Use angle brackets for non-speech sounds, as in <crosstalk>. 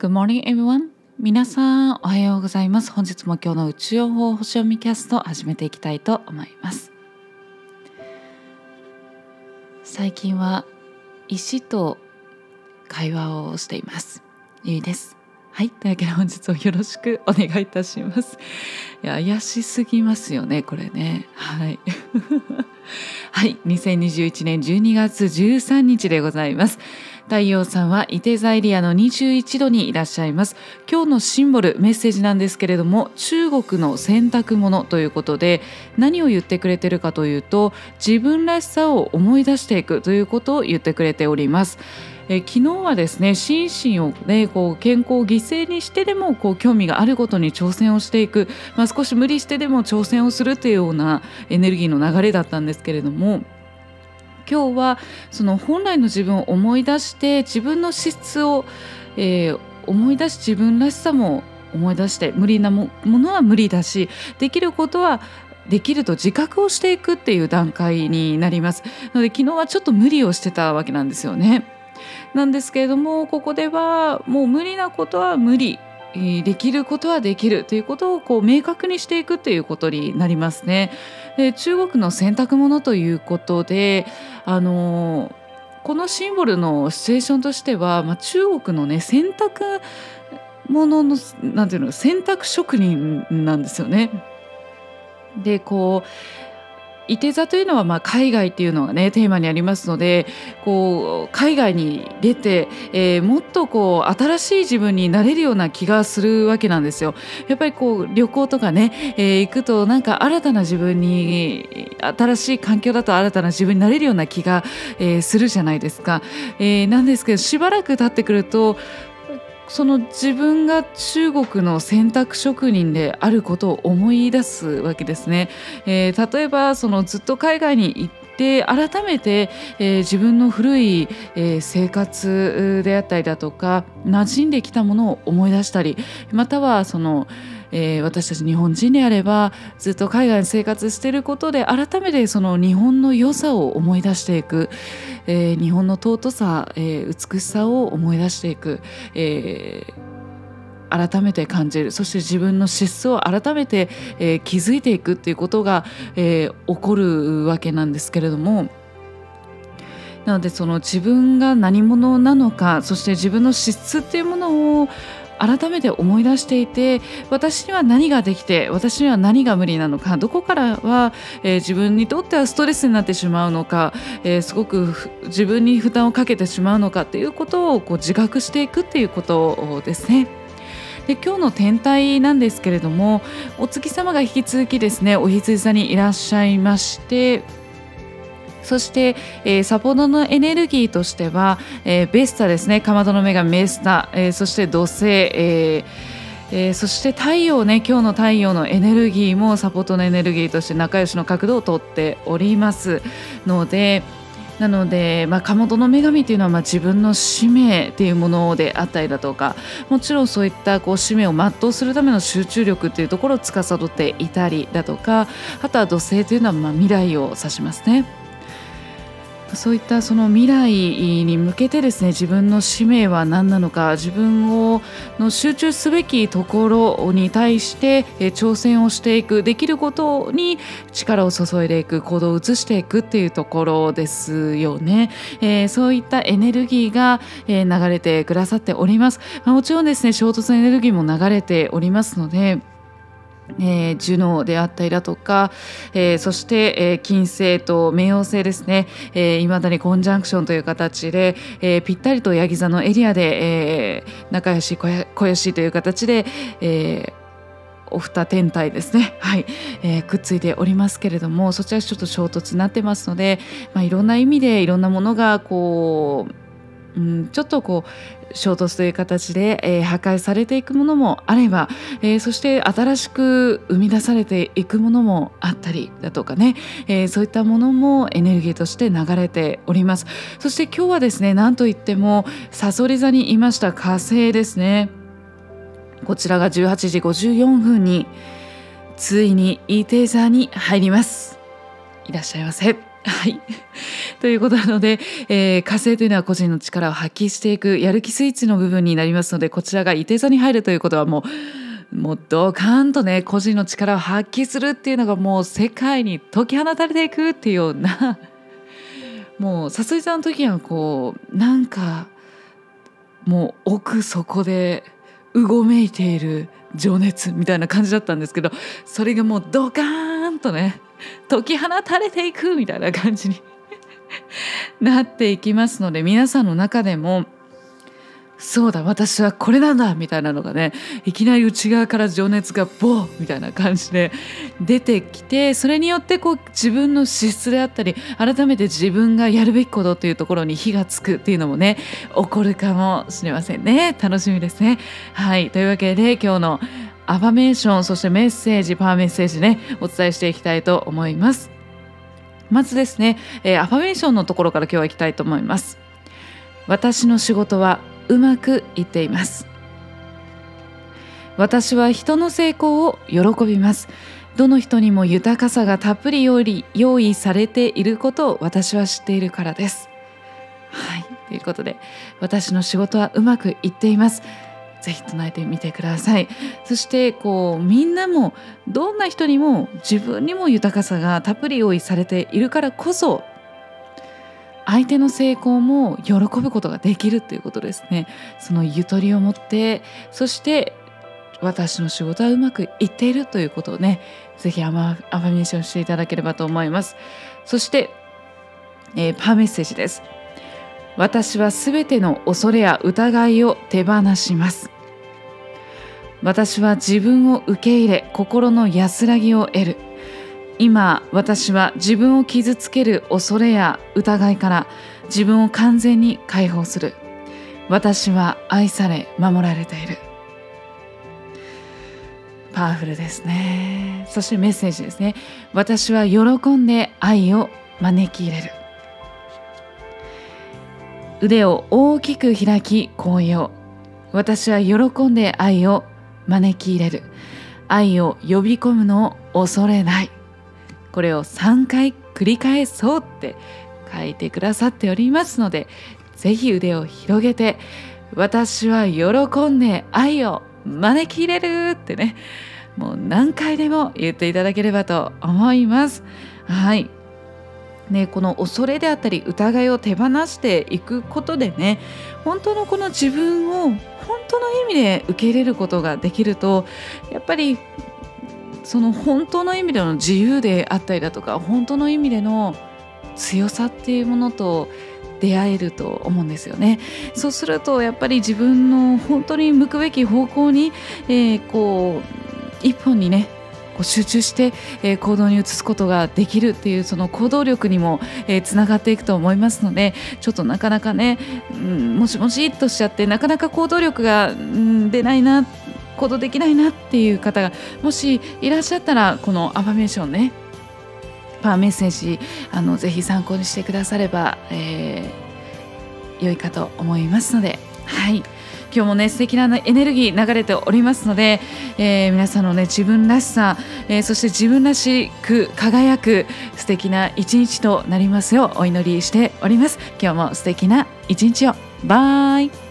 Good morning everyone. 皆さんおはようございます。本日も今日の宇宙予報星読みキャスト始めていきたいと思います。最近は石と会話をしています。ゆいです。はい。というわけで本日をよろしくお願いいたします。いや怪しすぎますよねこれね。はい。はい2021年12月13日でございます。太陽さんは伊手座エリアの21度にいらっしゃいます。今日のシンボルメッセージなんですけれども中国の洗濯物ということで何を言ってくれてるかというと自分らしさを思い出していくということを言ってくれております。え昨日はですね心身を、ね、こう健康を犠牲にしてでもこう興味があることに挑戦をしていく、まあ、少し無理してでも挑戦をするというようなエネルギーの流れだったんですけれども今日はその本来の自分を思い出して自分の資質を、えー、思い出し自分らしさも思い出して無理なものは無理だしできることはできると自覚をしていくっていう段階になります。ので昨日はちょっと無理をしてたわけなんですよね。なんですけれどもここではもう無理なことは無理。できることはできるということをこう明確にしていくということになりますね。で中国の洗濯物ということであのこのシンボルのシチュエーションとしては、まあ、中国のね洗濯物のなんていうの洗濯職人なんですよね。でこういて座というのはまあ海外っていうのがねテーマにありますのでこう海外に出て、えー、もっとこう新しい自分になれるような気がするわけなんですよ。やっぱりこう旅行とかね、えー、行くとなんか新たな自分に新しい環境だと新たな自分になれるような気が、えー、するじゃないですか。えー、なんですけどしばらく経ってくるとその自分が中国の洗濯職人であることを思い出すわけですね。えー、例えばそのずっと海外に行ってで改めて、えー、自分の古い、えー、生活であったりだとか馴染んできたものを思い出したりまたはそのえー、私たち日本人であればずっと海外に生活していることで改めてその日本の良さを思い出していく、えー、日本の尊さ、えー、美しさを思い出していく、えー、改めて感じるそして自分の資質を改めて、えー、気づいていくっていうことが、えー、起こるわけなんですけれども。なのでその自分が何者なのかそして自分の資質っていうものを改めて思い出していて私には何ができて私には何が無理なのかどこからは、えー、自分にとってはストレスになってしまうのか、えー、すごく自分に負担をかけてしまうのかっていうことをこう自覚していくっていうことですね。で今日の天体なんですけれどもお月様が引き続きですねお羊座にいらっしゃいましてそして、えー、サポートのエネルギーとしては、えー、ベスタですねかまどの女神メスタ、えー、そして土星、ええー、そして太陽ね今日の太陽のエネルギーもサポートのエネルギーとして仲良しの角度をとっておりますのでなので、まあ、鴨の女神というのはまあ自分の使命というものであったりだとかもちろんそういったこう使命を全うするための集中力というところを司っていたりだとかあとは土星というのはまあ未来を指しますね。そういったその未来に向けてですね自分の使命は何なのか自分をの集中すべきところに対して挑戦をしていくできることに力を注いでいく行動を移していくっていうところですよね、えー、そういったエネルギーが、流れてくださっております、もちろんですね衝突エネルギーも流れておりますのでえー、ジュノーであったりだとか、えー、そして、えー、金星と冥王星ですね。いま、えー、だにコンジャンクションという形で、えー、ぴったりとヤギ座のエリアで、えー、仲良し小良しという形で、えー、お二天体ですね、はい。えー、くっついておりますけれどもそちらちょっと衝突になってますので、まあ、いろんな意味でいろんなものがこううん、ちょっとこう衝突という形で、えー、破壊されていくものもあれば、えー、そして新しく生み出されていくものもあったりだとかね、えー、そういったものもエネルギーとして流れております。そして今日はですね何といってもさそり座にいました火星ですね。こちらが18時54分についにイーテーザーに入ります。いらっしゃいませ。はい。ということなので、えー、火星というのは個人の力を発揮していくやる気スイッチの部分になりますのでこちらがいて座に入るということはもうもうドカーンとね個人の力を発揮するっていうのがもう世界に解き放たれていくっていうような <laughs> もうさすいさんの時はこうなんかもう奥底でうごめいている情熱みたいな感じだったんですけどそれがもうドカーンとね解き放たれていくみたいな感じに <laughs> なっていきますので皆さんの中でもそうだ私はこれなんだみたいなのがねいきなり内側から情熱がボーみたいな感じで <laughs> 出てきてそれによってこう自分の資質であったり改めて自分がやるべきことというところに火がつくっていうのもね起こるかもしれませんね。楽しみですね。はい。というわけで今日のアファメーションそしてメッセージパワーメッセージねお伝えしていきたいと思います。まずですね、えー、アファメーションのところから今日は行きたいと思います。私の仕事はうまくいっています。私は人の成功を喜びます。どの人にも豊かさがたっぷりより用意されていることを私は知っているからです。はい。ということで私の仕事はうまくいっています。ぜひ唱えてみてください。そしてこうみんなもどんな人にも自分にも豊かさがたっぷり用意されているからこそ相手の成功も喜ぶことができるということですね。そのゆとりを持ってそして私の仕事はうまくいっているということをねぜひアファメーションしていただければと思います。そして、えー、パーメッセージです。私はすべての恐れや疑いを手放します。私は自分を受け入れ心の安らぎを得る。今私は自分を傷つける恐れや疑いから自分を完全に解放する。私は愛され守られている。パワフルですね。そしてメッセージですね。私は喜んで愛を招き入れる。腕を大きく開き紅葉私は喜んで愛を招き入れる。愛を呼び込むのを恐れない。これを3回繰り返そうって書いてくださっておりますのでぜひ腕を広げて私は喜んで愛を招き入れるってねもう何回でも言っていただければと思います。はい。ね、この恐れであったり疑いを手放していくことでね本当のこの自分を本当の意味で受け入れることができるとやっぱりその本当の意味での自由であったりだとか本当の意味での強さっていうものと出会えると思うんですよね。そうするとやっぱり自分の本当に向くべき方向に、えー、こう一本にねこう集中して、え、行動に移すことができるっていうその行動力にも、え、つながっていくと思いますのでちょっとなかなかね、うん、もしもしっとしちゃってなかなか行動力が、うん、出ないな行動できないなっていう方がもしいらっしゃったらこのアファメーションねパワーメッセージあのぜひ参考にしてくだされば、えー、良いかと思いますのではい。今日もね素敵なエネルギー流れておりますので、えー、皆さんのね自分らしさ、えー、そして自分らしく輝く素敵な一日となりますようお祈りしております。今日も素敵な一日を。バイ。